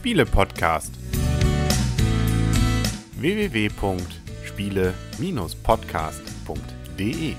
Spiele-Podcast. www.spiele-podcast.de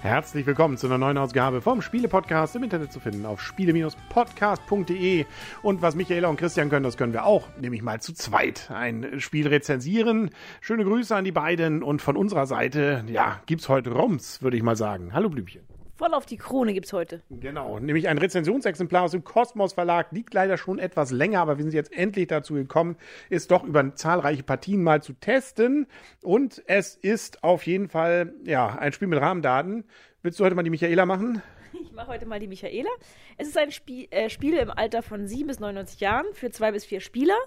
Herzlich willkommen zu einer neuen Ausgabe vom Spiele-Podcast im Internet zu finden auf spiele-podcast.de. Und was Michaela und Christian können, das können wir auch, nämlich mal zu zweit ein Spiel rezensieren. Schöne Grüße an die beiden und von unserer Seite, ja, gibt's heute Roms, würde ich mal sagen. Hallo Blümchen. Voll auf die Krone gibt's heute. Genau, nämlich ein Rezensionsexemplar aus dem Kosmos Verlag, liegt leider schon etwas länger, aber wir sind jetzt endlich dazu gekommen, es doch über zahlreiche Partien mal zu testen. Und es ist auf jeden Fall, ja, ein Spiel mit Rahmendaten. Willst du heute mal die Michaela machen? Ich mache heute mal die Michaela. Es ist ein Spiel, äh, Spiel im Alter von 7 bis 99 Jahren für zwei bis vier Spieler.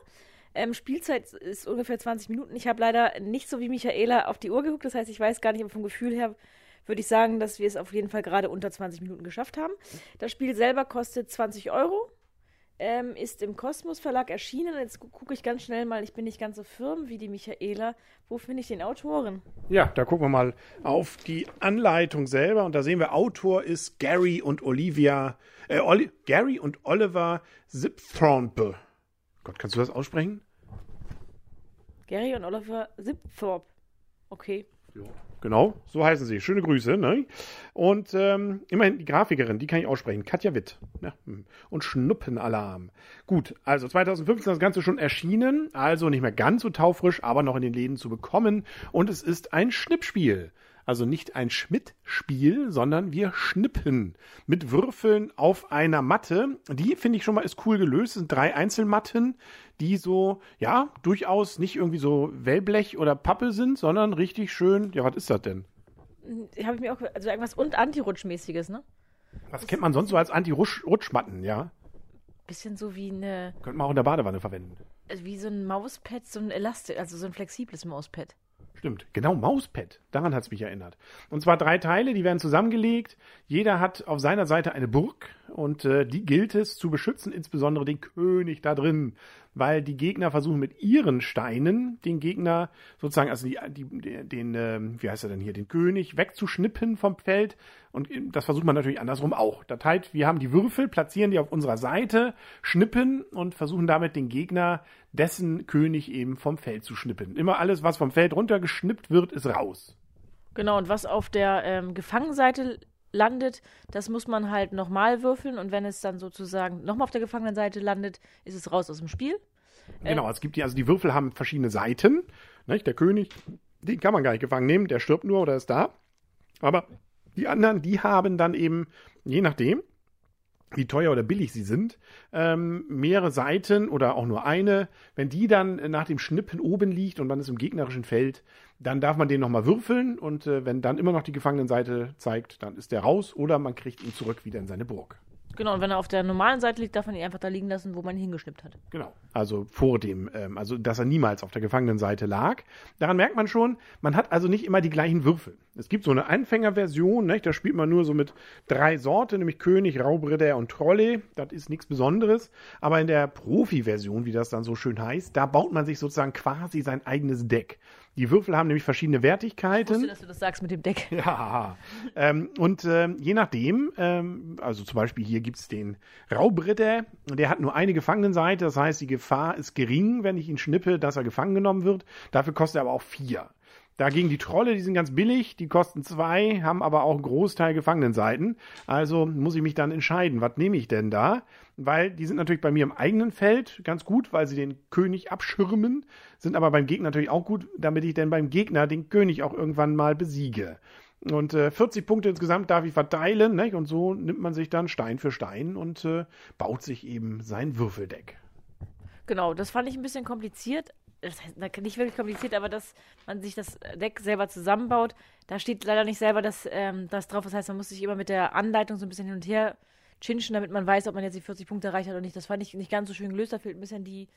Ähm, Spielzeit ist ungefähr 20 Minuten. Ich habe leider nicht so wie Michaela auf die Uhr geguckt, das heißt, ich weiß gar nicht, ob vom Gefühl her würde ich sagen, dass wir es auf jeden Fall gerade unter 20 Minuten geschafft haben. Das Spiel selber kostet 20 Euro, ähm, ist im Kosmos Verlag erschienen. Jetzt gucke ich ganz schnell mal, ich bin nicht ganz so firm wie die Michaela. Wo finde ich den Autoren? Ja, da gucken wir mal auf die Anleitung selber und da sehen wir, Autor ist Gary und Olivia, äh, Oli Gary und Oliver Zipthorpe. Gott, kannst du das aussprechen? Gary und Oliver Zipthorpe. Okay. Ja. Genau, so heißen sie. Schöne Grüße. Ne? Und ähm, immerhin die Grafikerin, die kann ich aussprechen. Katja Witt. Ja. Hm. Und Schnuppenalarm. Gut, also 2015 das Ganze schon erschienen. Also nicht mehr ganz so taufrisch, aber noch in den Läden zu bekommen. Und es ist ein Schnippspiel. Also nicht ein Schmidt-Spiel, sondern wir schnippen mit Würfeln auf einer Matte. Die finde ich schon mal ist cool gelöst. Es sind drei Einzelmatten, die so, ja, durchaus nicht irgendwie so Wellblech oder Pappe sind, sondern richtig schön. Ja, was ist das denn? Habe ich mir auch, also irgendwas und Anti-Rutschmäßiges, ne? Was kennt man sonst so als Anti-Rutschmatten, ja? Bisschen so wie eine. Könnte man auch in der Badewanne verwenden. Wie so ein Mauspad, so ein Elastik, also so ein flexibles Mauspad. Stimmt, genau, Mauspad. Daran hat es mich erinnert. Und zwar drei Teile, die werden zusammengelegt. Jeder hat auf seiner Seite eine Burg und äh, die gilt es zu beschützen, insbesondere den König da drin weil die Gegner versuchen mit ihren Steinen den Gegner sozusagen, also die, die, den, äh, wie heißt er denn hier, den König wegzuschnippen vom Feld. Und das versucht man natürlich andersrum auch. Das heißt, wir haben die Würfel, platzieren die auf unserer Seite, schnippen und versuchen damit den Gegner, dessen König eben vom Feld zu schnippen. Immer alles, was vom Feld runtergeschnippt wird, ist raus. Genau, und was auf der ähm, Gefangenenseite landet, das muss man halt nochmal würfeln und wenn es dann sozusagen nochmal auf der Gefangenenseite landet, ist es raus aus dem Spiel. Genau, es gibt die, also die Würfel haben verschiedene Seiten. Nicht? Der König, den kann man gar nicht gefangen nehmen, der stirbt nur oder ist da. Aber die anderen, die haben dann eben, je nachdem, wie teuer oder billig sie sind, ähm, mehrere Seiten oder auch nur eine. Wenn die dann nach dem Schnippen oben liegt und man ist im gegnerischen Feld, dann darf man den nochmal würfeln und äh, wenn dann immer noch die Gefangenenseite zeigt, dann ist der raus oder man kriegt ihn zurück wieder in seine Burg. Genau, und wenn er auf der normalen Seite liegt, darf man ihn einfach da liegen lassen, wo man ihn hingeschnippt hat. Genau. Also vor dem, ähm, also dass er niemals auf der Gefangenenseite lag. Daran merkt man schon, man hat also nicht immer die gleichen Würfel. Es gibt so eine Anfängerversion, ne? da spielt man nur so mit drei Sorten, nämlich König, Raubritter und Trolle. Das ist nichts Besonderes. Aber in der Profi-Version, wie das dann so schön heißt, da baut man sich sozusagen quasi sein eigenes Deck. Die Würfel haben nämlich verschiedene Wertigkeiten. Ich wusste, dass du das sagst mit dem Deck. Ja. Ähm, und ähm, je nachdem, ähm, also zum Beispiel hier gibt es den Raubritter, der hat nur eine Gefangenenseite, das heißt, die Gefahr ist gering, wenn ich ihn schnippe, dass er gefangen genommen wird. Dafür kostet er aber auch vier. Dagegen die Trolle, die sind ganz billig, die kosten zwei, haben aber auch einen Großteil Gefangenenseiten. Also muss ich mich dann entscheiden, was nehme ich denn da? Weil die sind natürlich bei mir im eigenen Feld ganz gut, weil sie den König abschirmen, sind aber beim Gegner natürlich auch gut, damit ich denn beim Gegner den König auch irgendwann mal besiege. Und äh, 40 Punkte insgesamt darf ich verteilen, nicht? und so nimmt man sich dann Stein für Stein und äh, baut sich eben sein Würfeldeck. Genau, das fand ich ein bisschen kompliziert, das heißt, nicht wirklich kompliziert, aber dass man sich das Deck selber zusammenbaut. Da steht leider nicht selber das, ähm, das drauf. Das heißt, man muss sich immer mit der Anleitung so ein bisschen hin und her chinchen, damit man weiß, ob man jetzt die 40 Punkte erreicht hat oder nicht. Das fand ich nicht ganz so schön gelöst. Da fehlt ein bisschen die,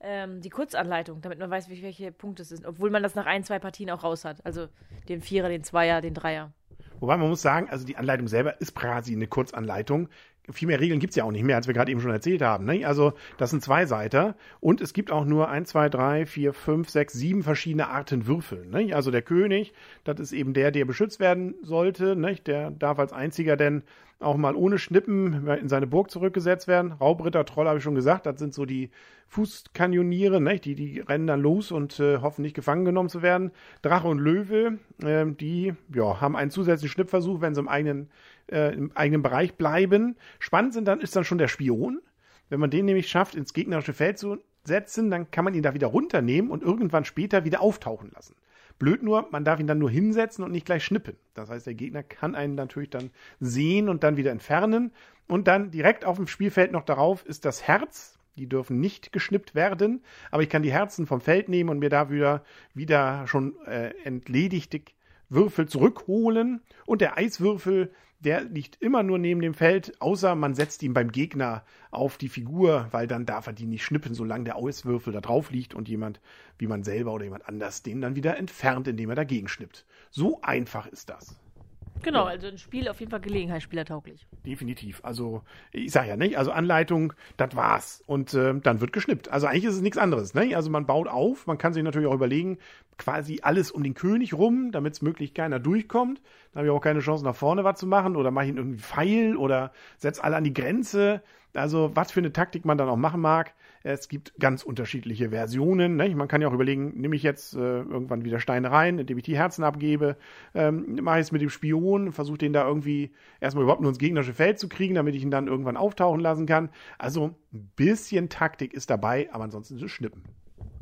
ähm, die Kurzanleitung, damit man weiß, welche Punkte es sind. Obwohl man das nach ein, zwei Partien auch raus hat. Also den Vierer, den Zweier, den Dreier. Wobei man muss sagen, also die Anleitung selber ist quasi eine Kurzanleitung. Viel mehr Regeln gibt's ja auch nicht mehr, als wir gerade eben schon erzählt haben. Ne? Also das sind zwei Seiter und es gibt auch nur ein, zwei, drei, vier, fünf, sechs, sieben verschiedene Arten Würfel. Ne? Also der König, das ist eben der, der beschützt werden sollte. Ne? Der darf als einziger denn auch mal ohne Schnippen in seine Burg zurückgesetzt werden. Raubritter, Troll habe ich schon gesagt, das sind so die Fußkanioniere, ne? die, die rennen dann los und äh, hoffen nicht gefangen genommen zu werden. Drache und Löwe, äh, die ja, haben einen zusätzlichen Schnippversuch, wenn sie im eigenen, äh, im eigenen Bereich bleiben. Spannend sind dann, ist dann schon der Spion. Wenn man den nämlich schafft, ins gegnerische Feld zu setzen, dann kann man ihn da wieder runternehmen und irgendwann später wieder auftauchen lassen. Blöd nur, man darf ihn dann nur hinsetzen und nicht gleich schnippen. Das heißt, der Gegner kann einen natürlich dann sehen und dann wieder entfernen. Und dann direkt auf dem Spielfeld noch darauf ist das Herz. Die dürfen nicht geschnippt werden, aber ich kann die Herzen vom Feld nehmen und mir da wieder, wieder schon äh, entledigte Würfel zurückholen. Und der Eiswürfel, der liegt immer nur neben dem Feld, außer man setzt ihn beim Gegner auf die Figur, weil dann darf er die nicht schnippen, solange der Eiswürfel da drauf liegt und jemand, wie man selber oder jemand anders, den dann wieder entfernt, indem er dagegen schnippt. So einfach ist das. Genau, also ein Spiel auf jeden Fall gelegenheitsspielertauglich. Definitiv. Also, ich sage ja nicht, also Anleitung, das war's. Und äh, dann wird geschnippt. Also eigentlich ist es nichts anderes. Ne? Also man baut auf, man kann sich natürlich auch überlegen, quasi alles um den König rum, damit es möglichst keiner durchkommt. Dann habe ich auch keine Chance, nach vorne was zu machen oder mache ihn irgendwie feil oder setze alle an die Grenze. Also was für eine Taktik man dann auch machen mag. Es gibt ganz unterschiedliche Versionen. Ne? Man kann ja auch überlegen, nehme ich jetzt äh, irgendwann wieder Steine rein, indem ich die Herzen abgebe, ähm, mache ich es mit dem Spion, versuche den da irgendwie erstmal überhaupt nur ins gegnerische Feld zu kriegen, damit ich ihn dann irgendwann auftauchen lassen kann. Also ein bisschen Taktik ist dabei, aber ansonsten ist es Schnippen.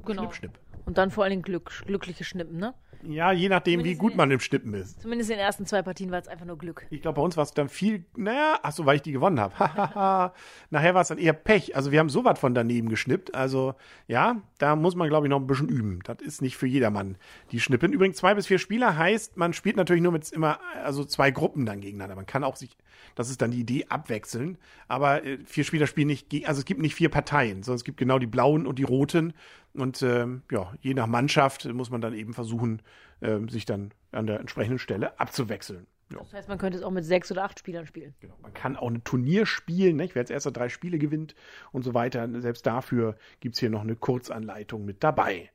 Genau. Schnipp, schnipp. Und dann vor allen Dingen Glück, glückliche Schnippen, ne? Ja, je nachdem, wie Zumindest gut in- man im Schnippen ist. Zumindest in den ersten zwei Partien war es einfach nur Glück. Ich glaube, bei uns war es dann viel, naja, ach so, weil ich die gewonnen habe. Nachher war es dann eher Pech. Also wir haben sowas von daneben geschnippt. Also ja, da muss man, glaube ich, noch ein bisschen üben. Das ist nicht für jedermann, die Schnippen. Übrigens, zwei bis vier Spieler heißt, man spielt natürlich nur mit immer, also zwei Gruppen dann gegeneinander. Man kann auch sich, das ist dann die Idee, abwechseln. Aber äh, vier Spieler spielen nicht, also es gibt nicht vier Parteien, sondern es gibt genau die blauen und die roten. Und ähm, ja, je nach Mannschaft muss man dann eben versuchen, ähm, sich dann an der entsprechenden Stelle abzuwechseln. Ja. Das heißt, man könnte es auch mit sechs oder acht Spielern spielen. Genau. Man kann auch ein Turnier spielen, nicht? wer als erster drei Spiele gewinnt und so weiter. Selbst dafür gibt's hier noch eine Kurzanleitung mit dabei.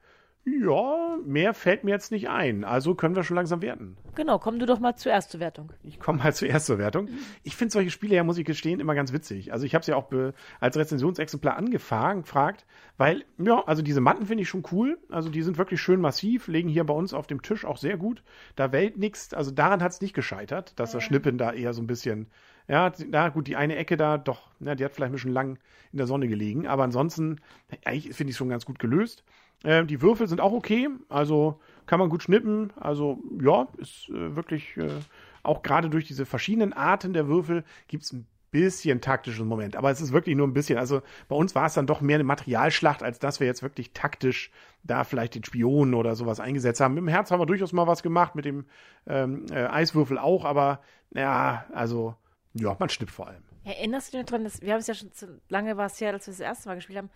Ja, mehr fällt mir jetzt nicht ein. Also können wir schon langsam werten. Genau, komm du doch mal zuerst zur Wertung. Ich komme mal zuerst zur Wertung. Ich finde solche Spiele ja, muss ich gestehen, immer ganz witzig. Also ich habe es ja auch als Rezensionsexemplar angefangen, gefragt, weil, ja, also diese Matten finde ich schon cool. Also die sind wirklich schön massiv, legen hier bei uns auf dem Tisch auch sehr gut. Da wellt nix, also daran hat es nicht gescheitert, dass das Schnippen da eher so ein bisschen, ja, na gut, die eine Ecke da, doch, ja, die hat vielleicht ein bisschen lang in der Sonne gelegen, aber ansonsten, eigentlich finde ich es schon ganz gut gelöst. Ähm, die Würfel sind auch okay, also kann man gut schnippen. Also ja, ist äh, wirklich äh, auch gerade durch diese verschiedenen Arten der Würfel gibt's ein bisschen taktischen Moment. Aber es ist wirklich nur ein bisschen. Also bei uns war es dann doch mehr eine Materialschlacht, als dass wir jetzt wirklich taktisch da vielleicht den Spion oder sowas eingesetzt haben. Mit dem Herz haben wir durchaus mal was gemacht, mit dem ähm, äh, Eiswürfel auch, aber ja, also ja, man schnippt vor allem. Erinnerst du dich dran, dass wir haben es ja schon zu lange war es her, als wir das erste Mal gespielt haben,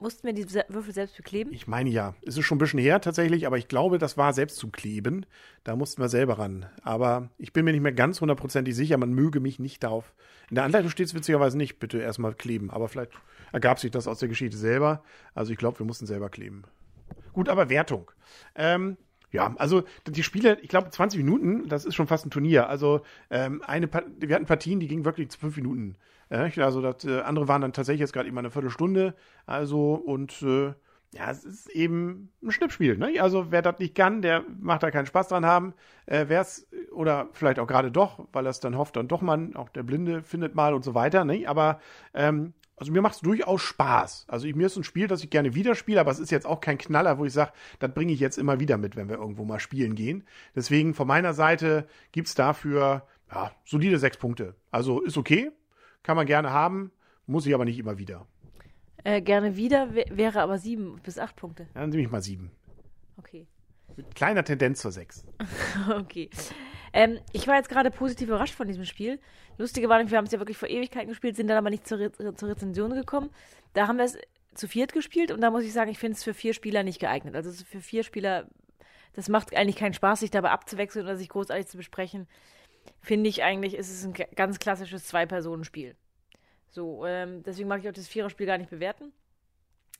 mussten wir die Würfel selbst bekleben? Ich meine ja, es ist schon ein bisschen her tatsächlich, aber ich glaube, das war selbst zum Kleben. Da mussten wir selber ran. Aber ich bin mir nicht mehr ganz hundertprozentig sicher, man möge mich nicht darauf. In der Anleitung steht es witzigerweise nicht, bitte erstmal kleben. Aber vielleicht ergab sich das aus der Geschichte selber. Also ich glaube, wir mussten selber kleben. Gut, aber Wertung. Ähm, ja, also die Spiele, ich glaube 20 Minuten, das ist schon fast ein Turnier. Also ähm, eine, wir hatten Partien, die gingen wirklich zu fünf Minuten. Äh, also das, äh, andere waren dann tatsächlich jetzt gerade immer eine Viertelstunde. Also und äh, ja, es ist eben ein Schnippspiel. Ne? Also wer das nicht kann, der macht da keinen Spaß dran haben. Äh, wer es, oder vielleicht auch gerade doch, weil er es dann hofft, dann doch man, auch der Blinde findet mal und so weiter. Ne? Aber ähm, also mir macht es durchaus Spaß. Also ich, mir ist ein Spiel, das ich gerne wieder spiele, aber es ist jetzt auch kein Knaller, wo ich sage, das bringe ich jetzt immer wieder mit, wenn wir irgendwo mal spielen gehen. Deswegen von meiner Seite gibt's dafür ja, solide sechs Punkte. Also ist okay, kann man gerne haben, muss ich aber nicht immer wieder. Äh, gerne wieder, wär- wäre aber sieben bis acht Punkte. Ja, Dann nehme ich mal sieben. Okay. Mit kleiner Tendenz zur sechs. Okay. Ähm, ich war jetzt gerade positiv überrascht von diesem Spiel. Lustige war, wir haben es ja wirklich vor Ewigkeiten gespielt, sind dann aber nicht zur, Re zur Rezension gekommen. Da haben wir es zu viert gespielt und da muss ich sagen, ich finde es für vier Spieler nicht geeignet. Also für vier Spieler, das macht eigentlich keinen Spaß, sich dabei abzuwechseln oder sich großartig zu besprechen. Finde ich eigentlich, ist es ein ga- ganz klassisches Zwei-Personen-Spiel. So, ähm, deswegen mag ich auch das Viererspiel gar nicht bewerten.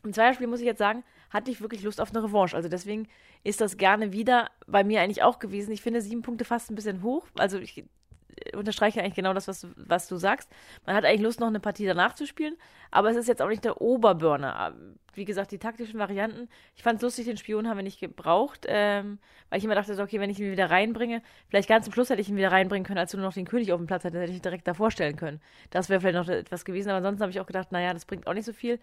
Im Zweierspiel muss ich jetzt sagen, hatte ich wirklich Lust auf eine Revanche. Also deswegen ist das gerne wieder bei mir eigentlich auch gewesen. Ich finde sieben Punkte fast ein bisschen hoch. Also ich unterstreiche eigentlich genau das, was du, was du sagst. Man hat eigentlich Lust, noch eine Partie danach zu spielen, aber es ist jetzt auch nicht der Oberburner. Wie gesagt, die taktischen Varianten. Ich fand es lustig, den Spion haben wir nicht gebraucht, ähm, weil ich immer dachte, okay, wenn ich ihn wieder reinbringe, vielleicht ganz zum Schluss hätte ich ihn wieder reinbringen können, als du nur noch den König auf dem Platz hattest, hätte ich ihn direkt davor stellen können. Das wäre vielleicht noch etwas gewesen, aber ansonsten habe ich auch gedacht, naja, das bringt auch nicht so viel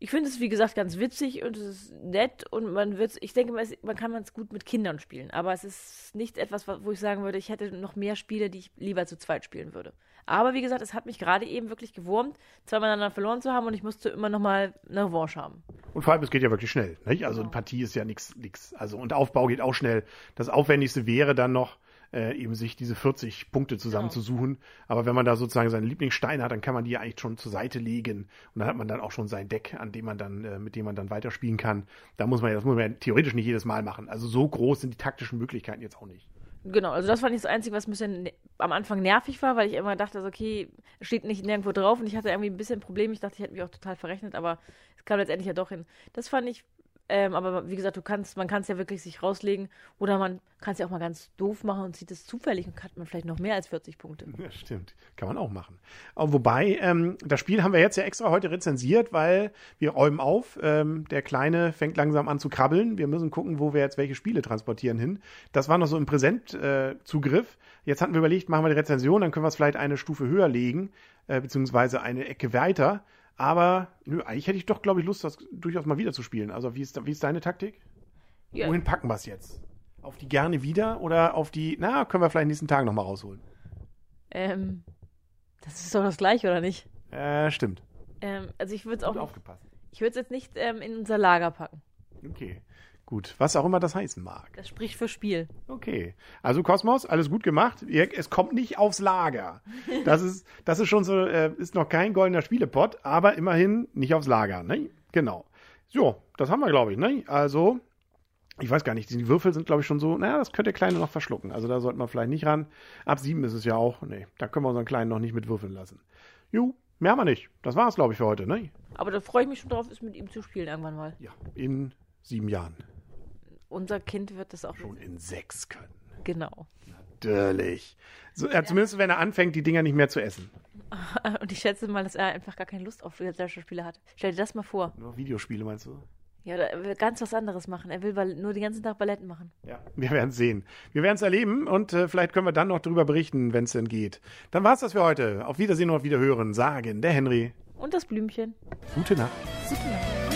ich finde es, wie gesagt, ganz witzig und es ist nett und man wird, ich denke, man kann es gut mit Kindern spielen, aber es ist nicht etwas, wo ich sagen würde, ich hätte noch mehr Spiele, die ich lieber zu zweit spielen würde. Aber wie gesagt, es hat mich gerade eben wirklich gewurmt, zweimal miteinander verloren zu haben und ich musste immer noch mal eine Revanche haben. Und vor allem, es geht ja wirklich schnell. Nicht? Also genau. eine Partie ist ja nichts, nichts. Also und Aufbau geht auch schnell. Das Aufwendigste wäre dann noch, äh, eben sich diese 40 Punkte zusammenzusuchen. Genau. Aber wenn man da sozusagen seine Lieblingssteine hat, dann kann man die ja eigentlich schon zur Seite legen und dann hat man dann auch schon sein Deck, an dem man dann, äh, mit dem man dann weiterspielen kann. Da muss man ja, das muss man ja theoretisch nicht jedes Mal machen. Also so groß sind die taktischen Möglichkeiten jetzt auch nicht. Genau, also das fand ich das Einzige, was ein bisschen ne am Anfang nervig war, weil ich immer dachte, okay, steht nicht nirgendwo drauf und ich hatte irgendwie ein bisschen ein Problem. Ich dachte, ich hätte mich auch total verrechnet, aber es kam letztendlich ja doch hin. Das fand ich ähm, aber wie gesagt, du kannst, man kann es ja wirklich sich rauslegen oder man kann es ja auch mal ganz doof machen und sieht es zufällig und hat man vielleicht noch mehr als 40 Punkte. Ja, stimmt. Kann man auch machen. Aber wobei, ähm, das Spiel haben wir jetzt ja extra heute rezensiert, weil wir räumen auf. Ähm, der Kleine fängt langsam an zu krabbeln. Wir müssen gucken, wo wir jetzt welche Spiele transportieren hin. Das war noch so im Präsentzugriff. Äh, jetzt hatten wir überlegt, machen wir die Rezension, dann können wir es vielleicht eine Stufe höher legen, äh, beziehungsweise eine Ecke weiter. Aber nö, eigentlich hätte ich doch, glaube ich, Lust, das durchaus mal wieder zu spielen. Also wie ist, wie ist deine Taktik? Ja. Wohin packen wir es jetzt? Auf die gerne wieder oder auf die, na, können wir vielleicht nächsten Tag nochmal rausholen? Ähm, das ist doch das gleiche, oder nicht? Äh, stimmt. Ähm, also ich würde es auch. aufgepasst. Ich würde es jetzt nicht ähm, in unser Lager packen. Okay. Gut, was auch immer das heißen mag. Das spricht für Spiel. Okay. Also Kosmos, alles gut gemacht. Es kommt nicht aufs Lager. Das ist, das ist schon so, äh, ist noch kein goldener Spielepot, aber immerhin nicht aufs Lager, ne? Genau. So, das haben wir, glaube ich, ne? Also, ich weiß gar nicht, die Würfel sind, glaube ich, schon so, naja, das könnte der Kleine noch verschlucken. Also da sollte man vielleicht nicht ran. Ab sieben ist es ja auch, ne, da können wir unseren Kleinen noch nicht mit würfeln lassen. Jo, mehr haben wir nicht. Das war es, glaube ich, für heute, ne? Aber da freue ich mich schon drauf, es mit ihm zu spielen irgendwann mal. Ja, in sieben Jahren unser Kind wird das auch schon in sechs können. Genau. Natürlich. So, ja, zumindest wenn er anfängt, die Dinger nicht mehr zu essen. Und ich schätze mal, dass er einfach gar keine Lust auf Gesellschaftsspiele hat. Stell dir das mal vor. Nur Videospiele meinst du? Ja, er will ganz was anderes machen. Er will nur den ganzen Tag Balletten machen. Ja, wir werden es sehen. Wir werden es erleben und äh, vielleicht können wir dann noch darüber berichten, wenn es denn geht. Dann war es das für heute. Auf Wiedersehen und auf Wiederhören sagen der Henry. Und das Blümchen. Gute Nacht. Gute Nacht.